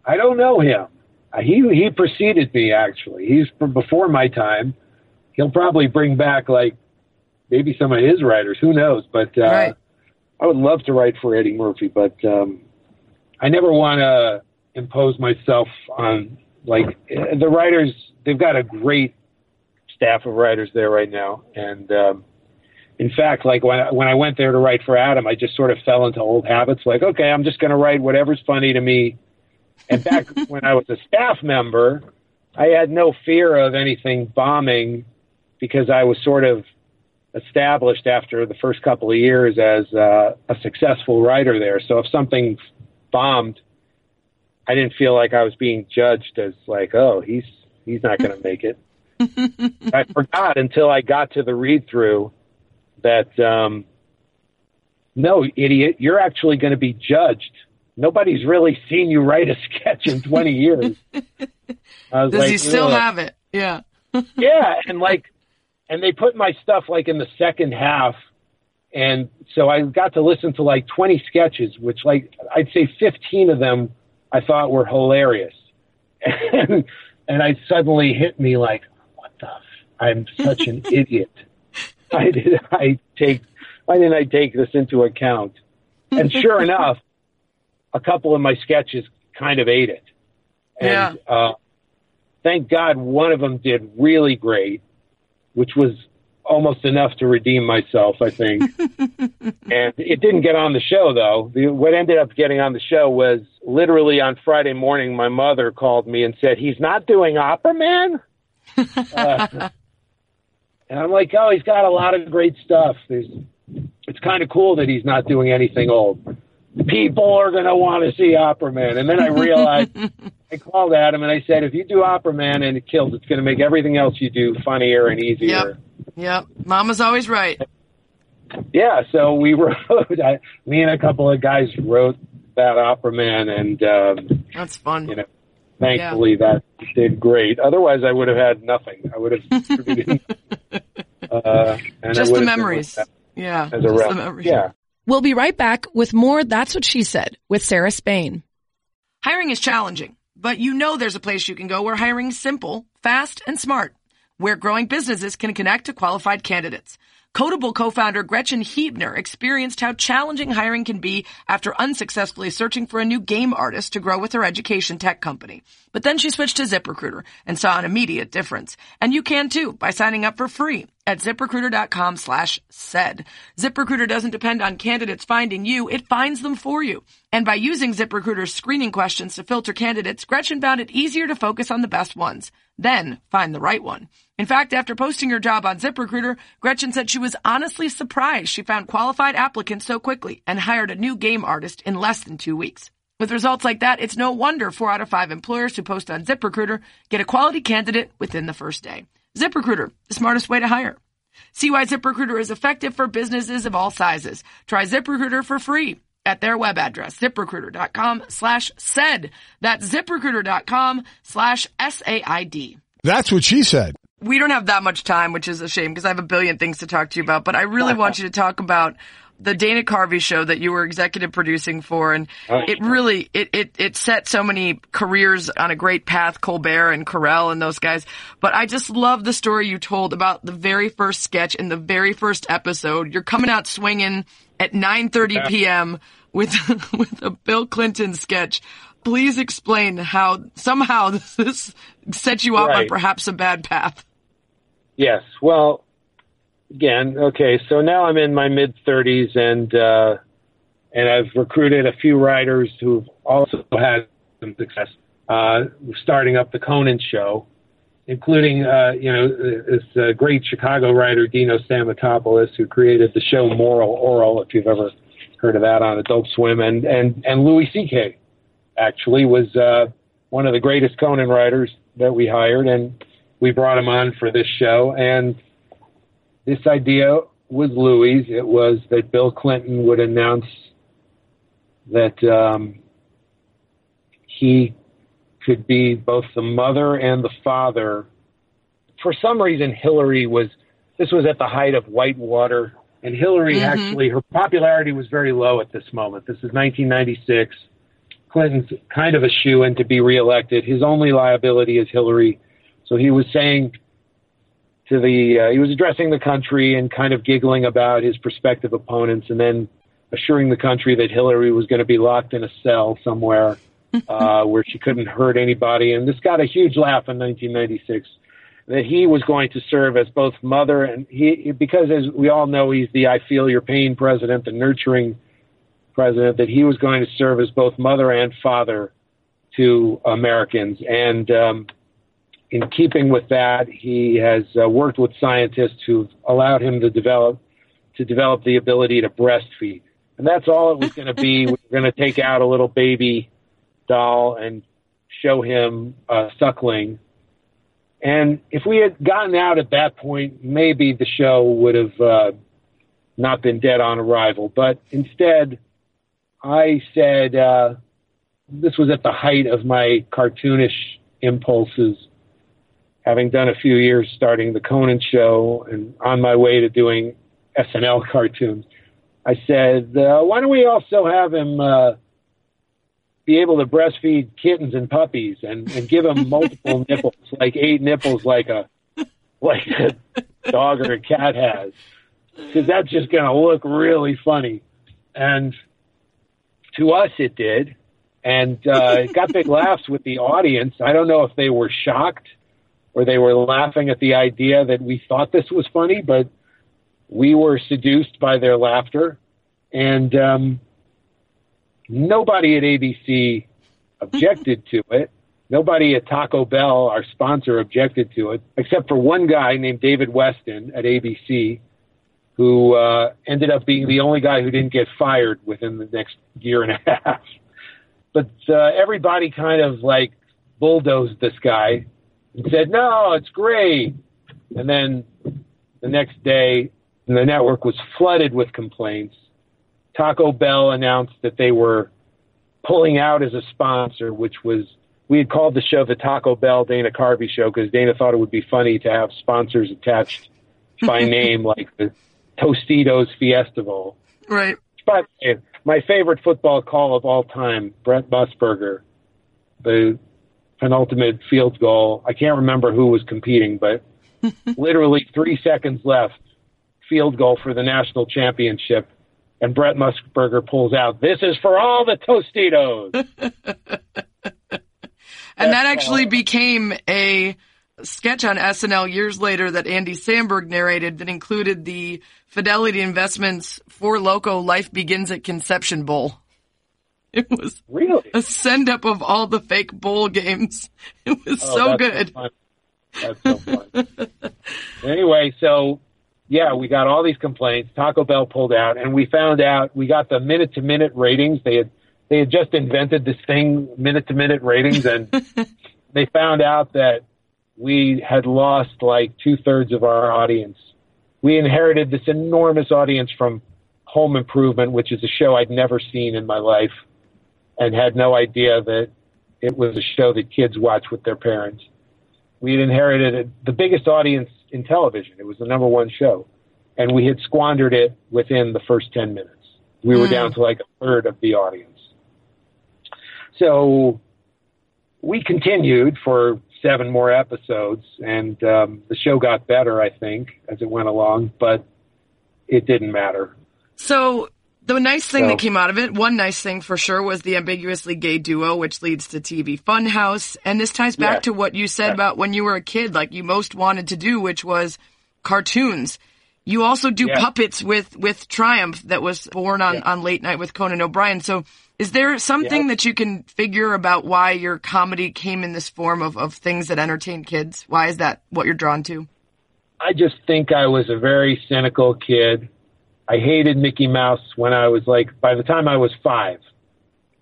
I don't know him. Uh, He he preceded me actually. He's from before my time. He'll probably bring back like maybe some of his writers. Who knows? But uh, Right. I would love to write for Eddie Murphy, but um, I never want to impose myself on like the writers. They've got a great staff of writers there right now, and um, in fact, like when I, when I went there to write for Adam, I just sort of fell into old habits. Like, okay, I'm just going to write whatever's funny to me. And back when I was a staff member, I had no fear of anything bombing because I was sort of established after the first couple of years as uh, a successful writer there. So if something bombed, I didn't feel like I was being judged as like, oh, he's he's not going to make it. I forgot until I got to the read through that um, no, idiot, you're actually going to be judged. Nobody's really seen you write a sketch in 20 years. Does like, he still "Ugh." have it? Yeah. yeah, and like, and they put my stuff like in the second half, and so I got to listen to like 20 sketches, which like I'd say 15 of them I thought were hilarious, and and I suddenly hit me like, what the? F- I'm such an idiot. I did I take? Why didn't I take this into account? And sure enough, a couple of my sketches kind of ate it. And, Yeah. Uh, thank God one of them did really great, which was almost enough to redeem myself, I think. and it didn't get on the show though. The, what ended up getting on the show was literally on Friday morning, my mother called me and said, he's not doing Opera Man? uh, and I'm like, oh, he's got a lot of great stuff. There's, it's kind of cool that he's not doing anything old. People are going to want to see Opera Man. And then I realized I called Adam and I said, if you do Opera Man and it kills, it's going to make everything else you do funnier and easier. Yep. Yep. Mama's always right. yeah, so we wrote. I, me and a couple of guys wrote that Opera Man, and um, That's fun. you know, thankfully that did great. Otherwise, I would have had nothing. I would have distributed. uh, and Just would the have memories. Yeah. As a just rep. the memories. Yeah. We'll be right back with more That's What She Said with Sarah Spain. Hiring is challenging, but you know there's a place you can go where hiring is simple, fast, and smart, where growing businesses can connect to qualified candidates. Kodable co-founder Gretchen Huebner experienced how challenging hiring can be after unsuccessfully searching for a new game artist to grow with her education tech company. But then she switched to ZipRecruiter and saw an immediate difference. And you can too by signing up for free at ziprecruiter.com slash said. ZipRecruiter doesn't depend on candidates finding you, it finds them for you. And by using ZipRecruiter's screening questions to filter candidates, Gretchen found it easier to focus on the best ones. Then find the right one. In fact, after posting her job on ZipRecruiter, Gretchen said she was honestly surprised she found qualified applicants so quickly and hired a new game artist in less than two weeks. With results like that, it's no wonder four out of five employers who post on ZipRecruiter get a quality candidate within the first day. ZipRecruiter, the smartest way to hire. See why ZipRecruiter is effective for businesses of all sizes. Try ZipRecruiter for free at their web address, ziprecruiter.com slash said. That's ziprecruiter.com slash S-A-I-D. That's what she said. We don't have that much time, which is a shame because I have a billion things to talk to you about, but I really want you to talk about the Dana Carvey show that you were executive producing for and oh, it really it, it it set so many careers on a great path Colbert and Carell and those guys. But I just love the story you told about the very first sketch in the very first episode. You're coming out swinging at 9:30 p.m. with with a Bill Clinton sketch. Please explain how somehow this set you off on perhaps a bad path. Yes. Well, again, okay. So now I'm in my mid 30s, and uh, and I've recruited a few writers who've also had some success uh, starting up the Conan show, including uh, you know this uh, great Chicago writer Dino Stamatopoulos, who created the show Moral Orel, if you've ever heard of that on Adult Swim, and and and Louis C.K. actually was uh, one of the greatest Conan writers that we hired, and we brought him on for this show. And this idea was Louis. It was that Bill Clinton would announce that um, he could be both the mother and the father. For some reason, Hillary was. This was at the height of Whitewater, and Hillary actually her popularity was very low at this moment. This is 1996. Clinton's kind of a shoe in to be reelected. His only liability is Hillary. So he was saying to the, uh, he was addressing the country and kind of giggling about his prospective opponents and then assuring the country that Hillary was going to be locked in a cell somewhere uh, where she couldn't hurt anybody. And this got a huge laugh in 1996 that he was going to serve as both mother and he, because as we all know, he's the I feel your pain president, the nurturing president, that he was going to serve as both mother and father to Americans. And, um, in keeping with that, he has uh, worked with scientists who've allowed him to develop to develop the ability to breastfeed, and that's all it was going to be. we were going to take out a little baby doll and show him uh, suckling. And if we had gotten out at that point, maybe the show would have uh, not been dead on arrival. But instead, I said uh, this was at the height of my cartoonish impulses having done a few years starting the Conan show and on my way to doing SNL cartoons, I said, uh, why don't we also have him uh, be able to breastfeed kittens and puppies and, and give him multiple nipples, like eight nipples, like a like a dog or a cat has, because that's just going to look really funny. And to us, it did, and uh, it got big laughs with the audience. I don't know if they were shocked or they were laughing at the idea that we thought this was funny, but we were seduced by their laughter. And um, nobody at ABC objected to it. Nobody at Taco Bell, our sponsor, objected to it, except for one guy named David Weston at ABC, who uh, ended up being the only guy who didn't get fired within the next year and a half. But uh, everybody kind of like bulldozed this guy and said, no, it's great. And then the next day, the network was flooded with complaints. Taco Bell announced that they were pulling out as a sponsor, which was we had called the show the Taco Bell Dana Carvey show because Dana thought it would be funny to have sponsors attached by name like the Tostitos Fiesta Bowl. Right. But my favorite football call of all time, Brent Musburger, the penultimate field goal. I can't remember who was competing, but literally three seconds left, field goal for the national championship. And Brent Musburger pulls out, this is for all the Tostitos. and that actually became a sketch on SNL years later that Andy Samberg narrated that included the Fidelity Investments Four Loco Life Begins at Conception Bowl. It was really a send up of all the fake bowl games. It was oh, so good. So that's so fun. anyway, so yeah, we got all these complaints. Taco Bell pulled out, and we found out we got the minute to minute ratings. They had they had just invented this thing, minute to minute ratings, and they found out that we had lost like two thirds of our audience. We inherited this enormous audience from Home Improvement, which is a show I'd never seen in my life and had no idea that it was a show that kids watch with their parents. We had inherited the biggest audience in television. It was the number one show. And we had squandered it within the first 10 minutes. We were hmm. down to like a third of the audience. So we continued for seven more episodes, and um, the show got better, I think, as it went along, but it didn't matter. So the nice thing so, that came out of it, one nice thing for sure, was the ambiguously gay duo, which leads to TV Funhouse. And this ties back yes. to what you said yes. about when you were a kid, like you most wanted to do, which was cartoons. You also do yes. puppets with, with Triumph that was born on, on Late Night with Conan O'Brien. So is there something that you can figure about why your comedy came in this form of, of things that entertain kids? Why is that what you're drawn to? I just think I was a very cynical kid. I hated Mickey Mouse when I was like, by the time I was five,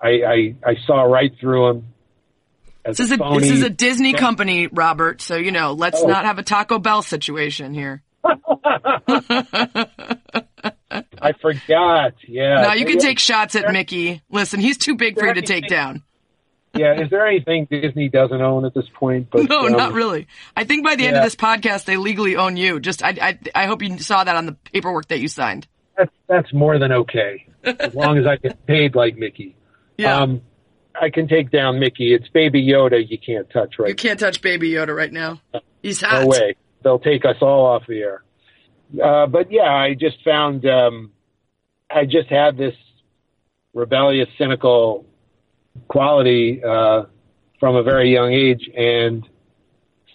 I, I, I saw right through him. This is, a, this is a Disney company, Robert. So, you know, let's oh. not have a Taco Bell situation here. I forgot. Yeah. Now you can take shots at Mickey. Listen, he's too big for you to take down. yeah. Is there anything Disney doesn't own at this point? But, no, um, not really. I think by the yeah. end of this podcast, they legally own you. Just, I, I, I hope you saw that on the paperwork that you signed. That's, that's more than okay. as long as I get paid like Mickey. Yeah. Um, I can take down Mickey. It's Baby Yoda you can't touch right You can't touch Baby Yoda right now. He's hot. No way. They'll take us all off the air. Uh, but yeah, I just found um, I just had this rebellious, cynical quality uh, from a very young age, and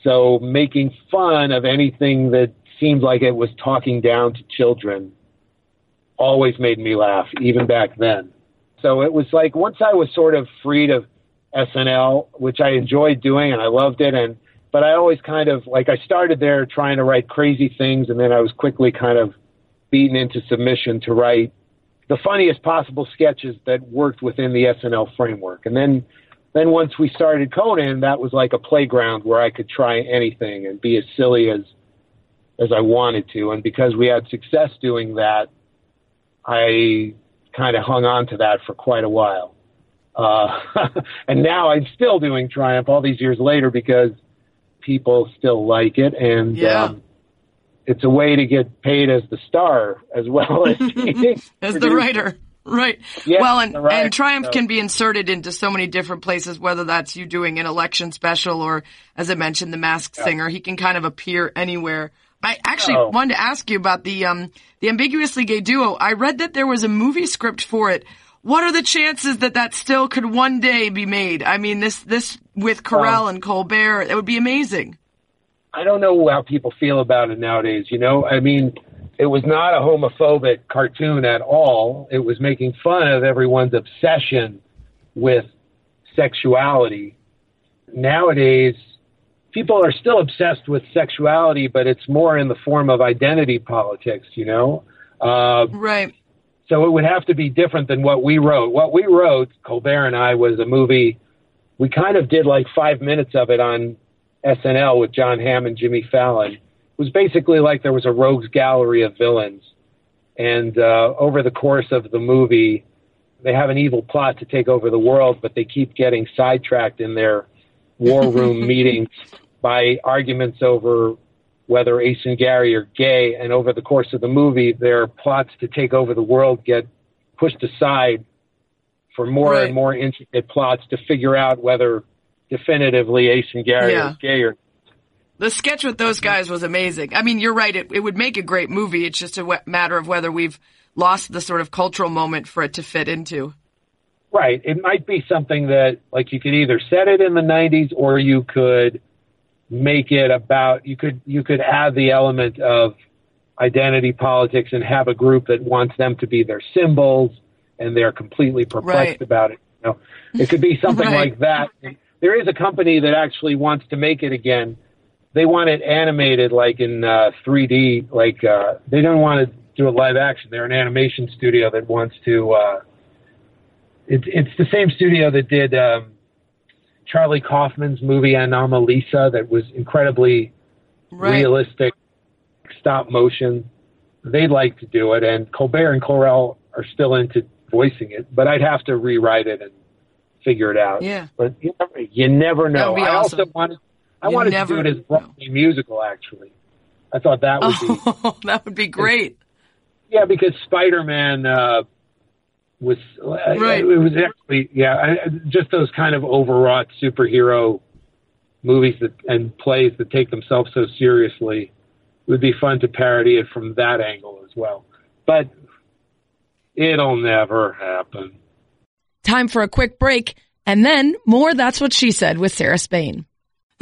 so making fun of anything that seemed like it was talking down to children always made me laugh, even back then. So it was like once I was sort of freed of SNL, which I enjoyed doing and I loved it, and but I always kind of like I started there trying to write crazy things, and then I was quickly kind of beaten into submission to write the funniest possible sketches that worked within the SNL framework. And then then once we started Conan, that was like a playground where I could try anything and be as silly as as I wanted to. And because we had success doing that, I kind of hung on to that for quite a while. Uh, and now I'm still doing Triumph all these years later because people still like it, and yeah. um, it's a way to get paid as the star as well as as the writer. Right. well, and, and Triumph so. can be inserted into so many different places, whether that's you doing an election special or, as I mentioned, the Masked yeah. Singer. He can kind of appear anywhere. I actually oh. wanted to ask you about the um, the ambiguously gay duo. I read that there was a movie script for it what are the chances that that still could one day be made? I mean, this this with Carell and Colbert, it would be amazing. I don't know how people feel about it nowadays. You know, I mean, it was not a homophobic cartoon at all. It was making fun of everyone's obsession with sexuality. Nowadays, people are still obsessed with sexuality, but it's more in the form of identity politics. You know, uh, right so it would have to be different than what we wrote. What we wrote, Colbert and I, was a movie. We kind of did like five minutes of it on SNL with Jon Hamm and Jimmy Fallon, It was basically like there was a rogues gallery of villains, and uh, over the course of the movie, they have an evil plot to take over the world, but they keep getting sidetracked in their war room meetings by arguments over whether Ace and Gary are gay. And over the course of the movie, their plots to take over the world get pushed aside for more Right. and more intricate plots to figure out whether definitively Ace and Gary Yeah. are gay or The sketch with those guys was amazing. I mean, you're right. It, it would make a great movie. It's just a matter of whether we've lost the sort of cultural moment for it to fit into. Right. It might be something that, like, you could either set it in the '90s, or you could make it about. You could you could add the element of identity politics and have a group that wants them to be their symbols, and they're completely perplexed Right. about it. You know, it could be something Right. like that. There is a company that actually wants to make it again. They want it animated, like in uh, 3D. Like uh, they don't want to do it live action. They're an animation studio that wants to. Uh, it's it's the same studio that did um, Charlie Kaufman's movie Anomalisa that was incredibly Right. realistic stop motion. They'd like to do it, and Colbert and Carell are still into voicing it, but I'd have to rewrite it and figure it out. Yeah. But you never, you never know. be I also awesome. wanted I You wanted to do it as. Broadway musical. Actually, I thought that would be Oh, that would be great. yeah, because Spider Man uh, was Right. It was actually yeah, I, just those kind of overwrought superhero movies that and plays that take themselves so seriously. It would be fun to parody it from that angle as well, but it'll never happen. Time for a quick break, and then more That's What She Said with Sarah Spain.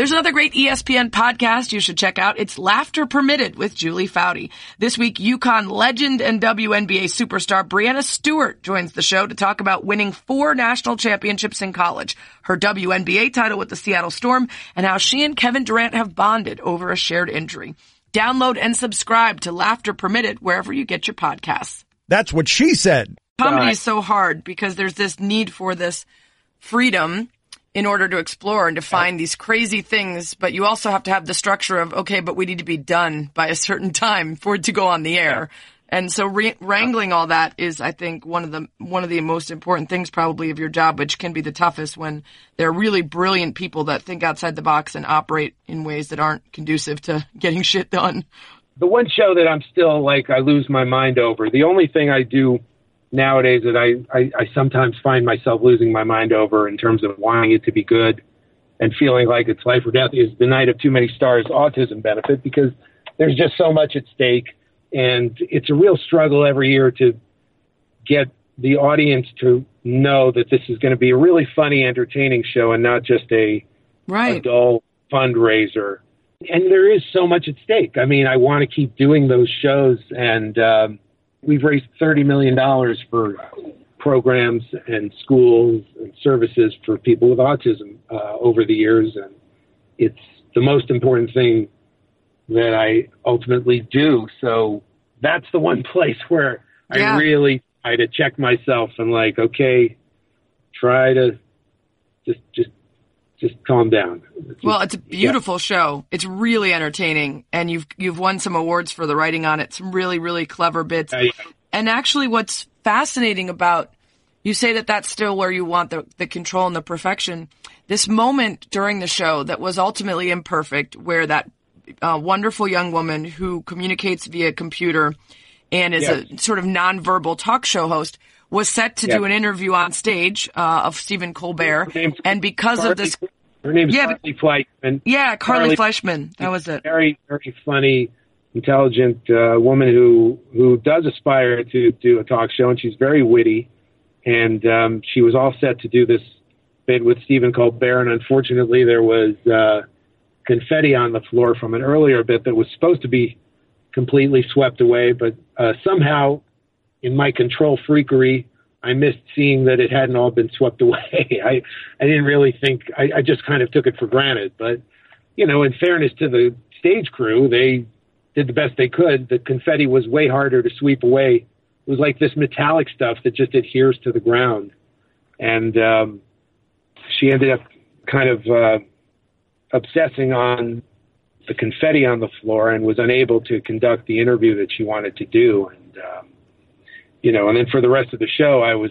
There's another great ESPN podcast you should check out. It's Laughter Permitted with Julie Foudy. This week, UConn legend and WNBA superstar Breanna Stewart joins the show to talk about winning four national championships in college, her WNBA title with the Seattle Storm, and how she and Kevin Durant have bonded over a shared injury. Download and subscribe to Laughter Permitted wherever you get your podcasts. That's what she said. Comedy is so hard because there's this need for this freedom in order to explore and to find these crazy things, but you also have to have the structure of, okay, but we need to be done by a certain time for it to go on the air. And so re- wrangling all that is, I think, one of the, one of the most important things probably of your job, which can be the toughest when there are really brilliant people that think outside the box and operate in ways that aren't conducive to getting shit done. the one show that I'm still like I lose my mind over. The only thing I do nowadays that I, I, I sometimes find myself losing my mind over in terms of wanting it to be good and feeling like it's life or death is the night of too many stars autism benefit because there's just so much at stake and it's a real struggle every year to get the audience to know that this is going to be a really funny entertaining show and not just a a Right. dull fundraiser. And there is so much at stake. I mean, I want to keep doing those shows, and um, we've raised $30 million for programs and schools and services for people with autism uh, over the years. And it's the most important thing that I ultimately do. So that's the one place where Yeah. I really try to check myself and like, okay, try to just, just, just calm down. Just- Well, it's a beautiful show. It's really entertaining, and you've you've won some awards for the writing on it. Some really really clever bits. Yeah, yeah. And actually, what's fascinating about you say that that's still where you want the the control and the perfection. This moment during the show that was ultimately imperfect, where that uh, wonderful young woman who communicates via computer and is a sort of nonverbal talk show host was set to do an interview on stage uh, of Stephen Colbert, and because of this, her name's Yeah, Carly Fleischmann. yeah, Carly, Carly- Fleischmann, that was it. very very funny, intelligent uh, woman who who does aspire to do a talk show, and she's very witty. And um, she was all set to do this bit with Stephen Colbert, and unfortunately, there was uh, confetti on the floor from an earlier bit that was supposed to be completely swept away, but uh, somehow, in my control freakery. I missed seeing that it hadn't all been swept away. I, I didn't really think, I, I just kind of took it for granted. But you know, in fairness to the stage crew, they did the best they could. The confetti was way harder to sweep away. It was like this metallic stuff that just adheres to the ground. And um, she ended up kind of uh, obsessing on the confetti on the floor and was unable to conduct the interview that she wanted to do. And, um, you know, and then for the rest of the show, I was,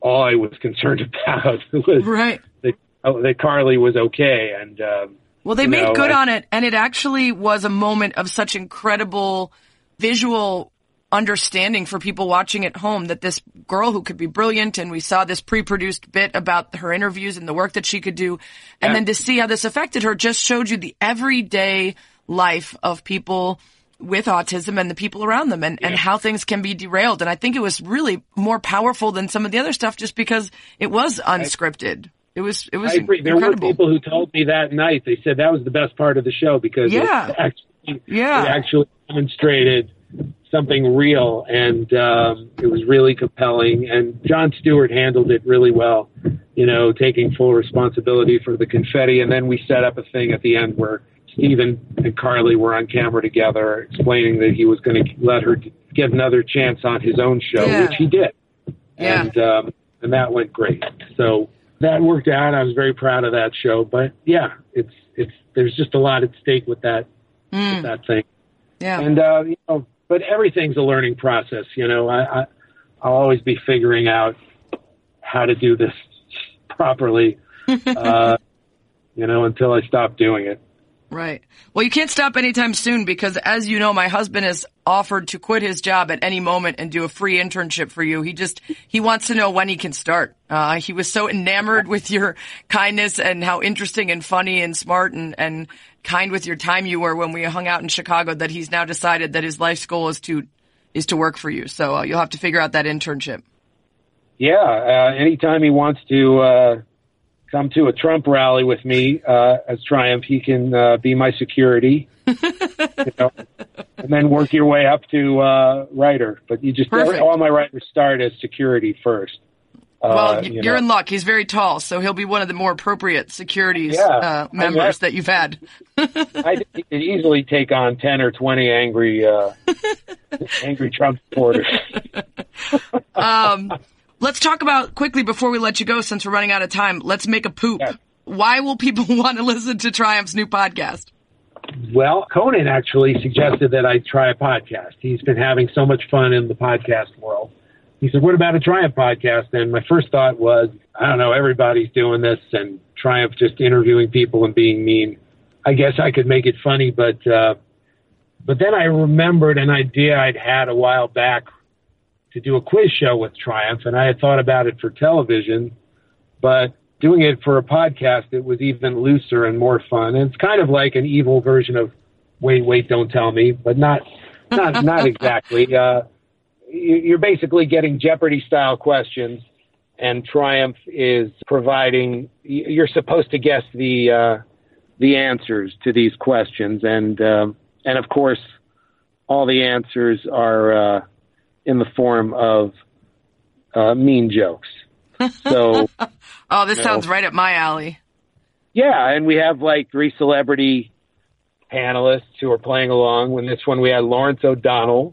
all I was concerned about was Right. that, oh, that Carly was okay. And, um, Well, they made know, good I- on it, and it actually was a moment of such incredible visual understanding for people watching at home that this girl who could be brilliant, and we saw this pre-produced bit about her interviews and the work that she could do, and Yeah. then to see how this affected her just showed you the everyday life of people with autism and the people around them and, and how things can be derailed. And I think it was really more powerful than some of the other stuff just because it was unscripted. It was, it was I agree. There incredible. were people who told me that night. They said that was the best part of the show because Yeah. it actually, Yeah. it actually demonstrated something real, and um, it was really compelling. And Jon Stewart handled it really well. You know, taking full responsibility for the confetti, and then we set up a thing at the end where Stephen and Carly were on camera together, explaining that he was going to let her get another chance on his own show, Yeah. which he did Yeah. and um, and that went great. So that worked out. I was very proud of that show. But yeah, it's it's there's just a lot at stake with that with that thing. yeah. And uh, you know, but everything's a learning process. You know, I, I I'll always be figuring out how to do this properly. uh, you know, until I stop doing it. Right. Well, you can't stop anytime soon because, as you know, my husband has offered to quit his job at any moment and do a free internship for you. He just he wants to know when he can start. Uh, he was so enamored with your kindness and how interesting and funny and smart and and kind with your time you were when we hung out in Chicago that he's now decided that his life's goal is to is to work for you. So uh, you'll have to figure out that internship. Yeah, uh, anytime he wants to uh, come to a Trump rally with me uh, as Triumph, he can uh, be my security. you know, and then work your way up to uh, writer. But you just Perfect. all my writers start as security first. Uh, Well, you you're know. in luck. He's very tall, so he'll be one of the more appropriate securities Yeah. uh, I members that you've had. I think he could easily take on ten or twenty angry, uh, angry Trump supporters. Um, let's talk about quickly before we let you go, since we're running out of time. Let's make a poop. Yeah. Why will people want to listen to Triumph's new podcast? Well, Conan actually suggested that I try a podcast. He's been having so much fun in the podcast world. He said, What about a Triumph podcast? And my first thought was, I don't know, everybody's doing this and Triumph just interviewing people and being mean. I guess I could make it funny, but uh, but then I remembered an idea I'd had a while back to do a quiz show with Triumph, and I had thought about it for television, but doing it for a podcast, it was even looser and more fun. And it's kind of like an evil version of Wait, Wait, Don't Tell Me, but not not not exactly. Uh, you- you're basically getting Jeopardy style questions, and Triumph is providing. You're supposed to guess the uh, the answers to these questions, and um, and of course, all the answers are uh, in the form of uh, mean jokes. So. Oh, this No. sounds right up my alley. Yeah, and we have like three celebrity panelists who are playing along. When this one, we had Lawrence O'Donnell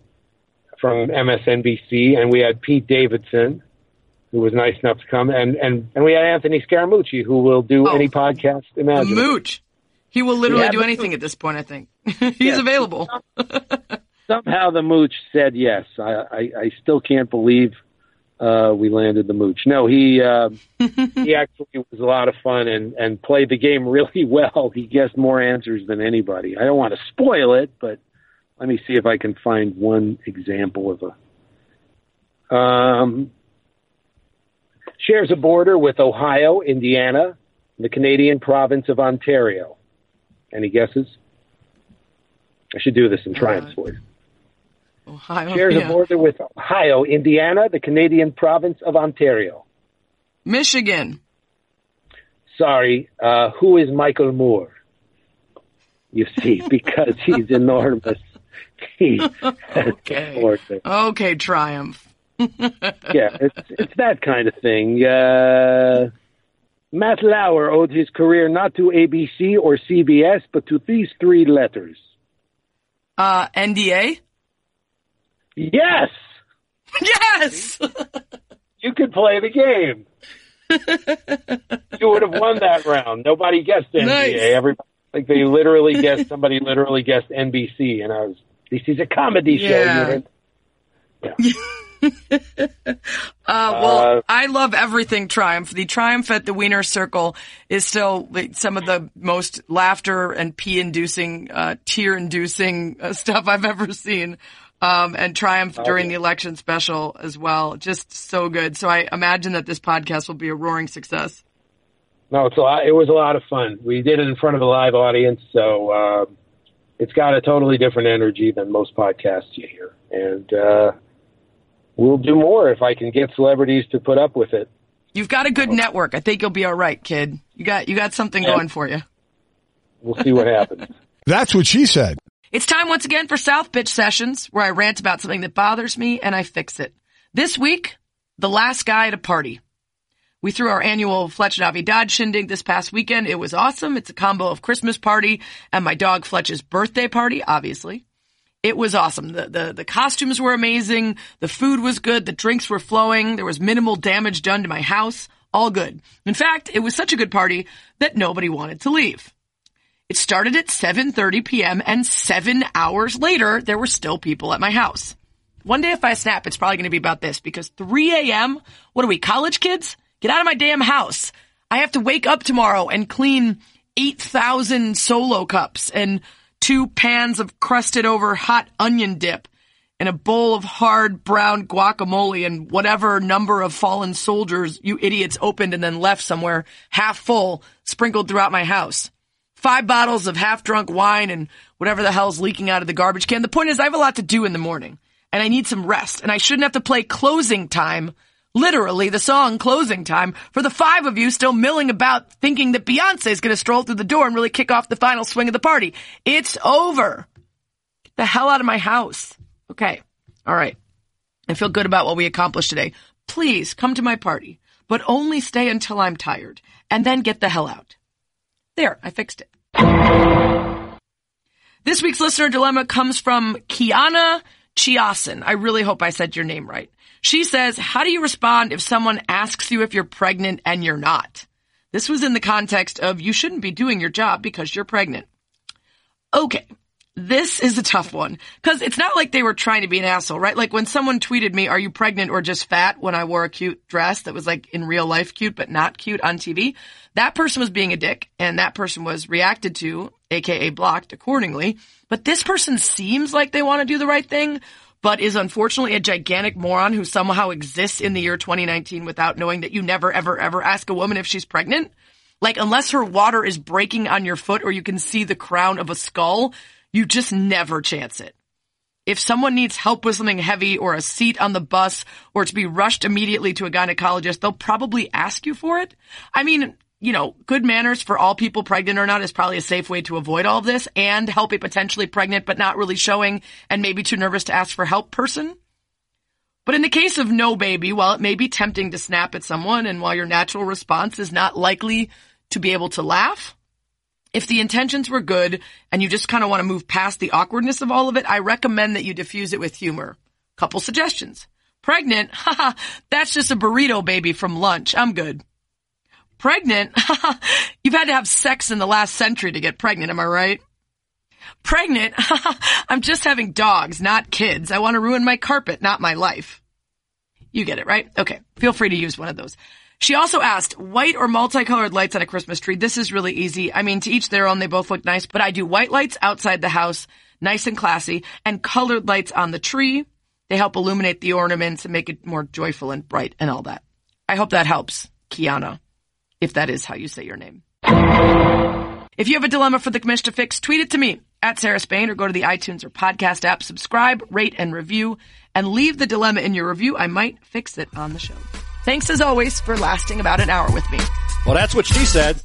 from MSNBC, and we had Pete Davidson, who was nice enough to come, and and and we had Anthony Scaramucci, who will do Oh, any podcast imaginable. mooch. He will literally Yeah, do anything at this point, I think. He's Yeah. available. Somehow the mooch said yes. I I, I still can't believe uh, we landed the mooch. No, he uh, he actually was a lot of fun and and played the game really well. He guessed more answers than anybody. I don't want to spoil it, but let me see if I can find one example of a. Um, shares a border with Ohio, Indiana, the Canadian province of Ontario. Any guesses? I should do this in Triumph's voice Ohio, shares yeah. a border with Ohio, Indiana, the Canadian province of Ontario. Michigan. Sorry, uh, who is Michael Moore? You see, because he's enormous. He Okay. Okay, Triumph. Yeah, it's it's that kind of thing. Uh, Matt Lauer owed his career not to ABC or CBS, but to these three letters. Uh, NDA? Yes, Yes! you could play the game. you would have won that round. Nobody guessed NDA. Nice. Everybody Like they literally guessed somebody literally guessed NBC, and I was this is a comedy show. Yeah. You know? Uh, well, Uh, I love everything Triumph. The Triumph at the Wiener Circle is still like, some of the most laughter and pee-inducing, uh, tear-inducing uh, stuff I've ever seen. Um, and Triumph during the election special as well. Just so good. So I imagine that this podcast will be a roaring success. No, it's a lot. It was a lot of fun. We did it in front of a live audience, so uh, it's got a totally different energy than most podcasts you hear. And uh, we'll do more if I can get celebrities to put up with it. You've got a good network. I think you'll be all right, kid. You got, you got something going for you. We'll see what happens. That's what she said. It's time once again for South Bitch Sessions, where I rant about something that bothers me and I fix it. This week, the last guy at a party. We threw our annual Fletch and Navidad shindig this past weekend. It was awesome. It's a combo of Christmas party and my dog Fletch's birthday party, obviously. It was awesome. The, the, the costumes were amazing. The food was good. The drinks were flowing. There was minimal damage done to my house. All good. In fact, it was such a good party that nobody wanted to leave. It started at 7:30 p.m. and 7 hours later there were still people at my house. One day if I snap it's probably going to be about this because 3 a.m. what are we college kids? Get out of my damn house. I have to wake up tomorrow and clean 8,000 solo cups and two pans of crusted over hot onion dip and a bowl of hard brown guacamole and whatever number of fallen soldiers you idiots opened and then left somewhere half full sprinkled throughout my house five bottles of half drunk wine and whatever the hell's leaking out of the garbage can. The point is I have a lot to do in the morning and I need some rest and I shouldn't have to play closing time, literally the song closing time for the five of you still milling about thinking that Beyonce is going to stroll through the door and really kick off the final swing of the party. It's over. Get the hell out of my house. Okay. All right. I feel good about what we accomplished today. Please come to my party, but only stay until I'm tired and then get the hell out. There, I fixed it. This week's listener dilemma comes from Kiana Chiasin. I really hope I said your name right. She says, how do you respond if someone asks you if you're pregnant and you're not? This was in the context of you shouldn't be doing your job because you're pregnant. Okay. This is a tough one because it's not like they were trying to be an asshole, right? Like when someone tweeted me, are you pregnant or just fat when I wore a cute dress that was like in real life cute, but not cute on TV. That person was being a dick and that person was reacted to, aka blocked accordingly. But this person seems like they want to do the right thing, but is unfortunately a gigantic moron who somehow exists in the year 2019 without knowing that you never, ever, ever ask a woman if she's pregnant. Like unless her water is breaking on your foot or you can see the crown of a skull, you just never chance it. If someone needs help with something heavy or a seat on the bus or to be rushed immediately to a gynecologist, they'll probably ask you for it. I mean, you know, good manners for all people pregnant or not is probably a safe way to avoid all of this and help a potentially pregnant but not really showing and maybe too nervous to ask for help person. But in the case of no baby, while it may be tempting to snap at someone and while your natural response is not likely to be able to laugh, if the intentions were good and you just kind of want to move past the awkwardness of all of it, I recommend that you diffuse it with humor. Couple suggestions. Pregnant? Haha, that's just a burrito baby from lunch. I'm good. Pregnant? You've had to have sex in the last century to get pregnant, am I right? Pregnant? I'm just having dogs, not kids. I want to ruin my carpet, not my life. You get it, right? Okay. Feel free to use one of those. She also asked, white or multicolored lights on a Christmas tree? This is really easy. I mean, to each their own, they both look nice, but I do white lights outside the house, nice and classy, and colored lights on the tree. They help illuminate the ornaments and make it more joyful and bright and all that. I hope that helps, Kiana, if that is how you say your name. If you have a dilemma for the commission to fix, tweet it to me at Sarah Spain or go to the iTunes or podcast app, subscribe, rate, and review, and leave the dilemma in your review. I might fix it on the show. Thanks as always for lasting about an hour with me. Well, that's what she said.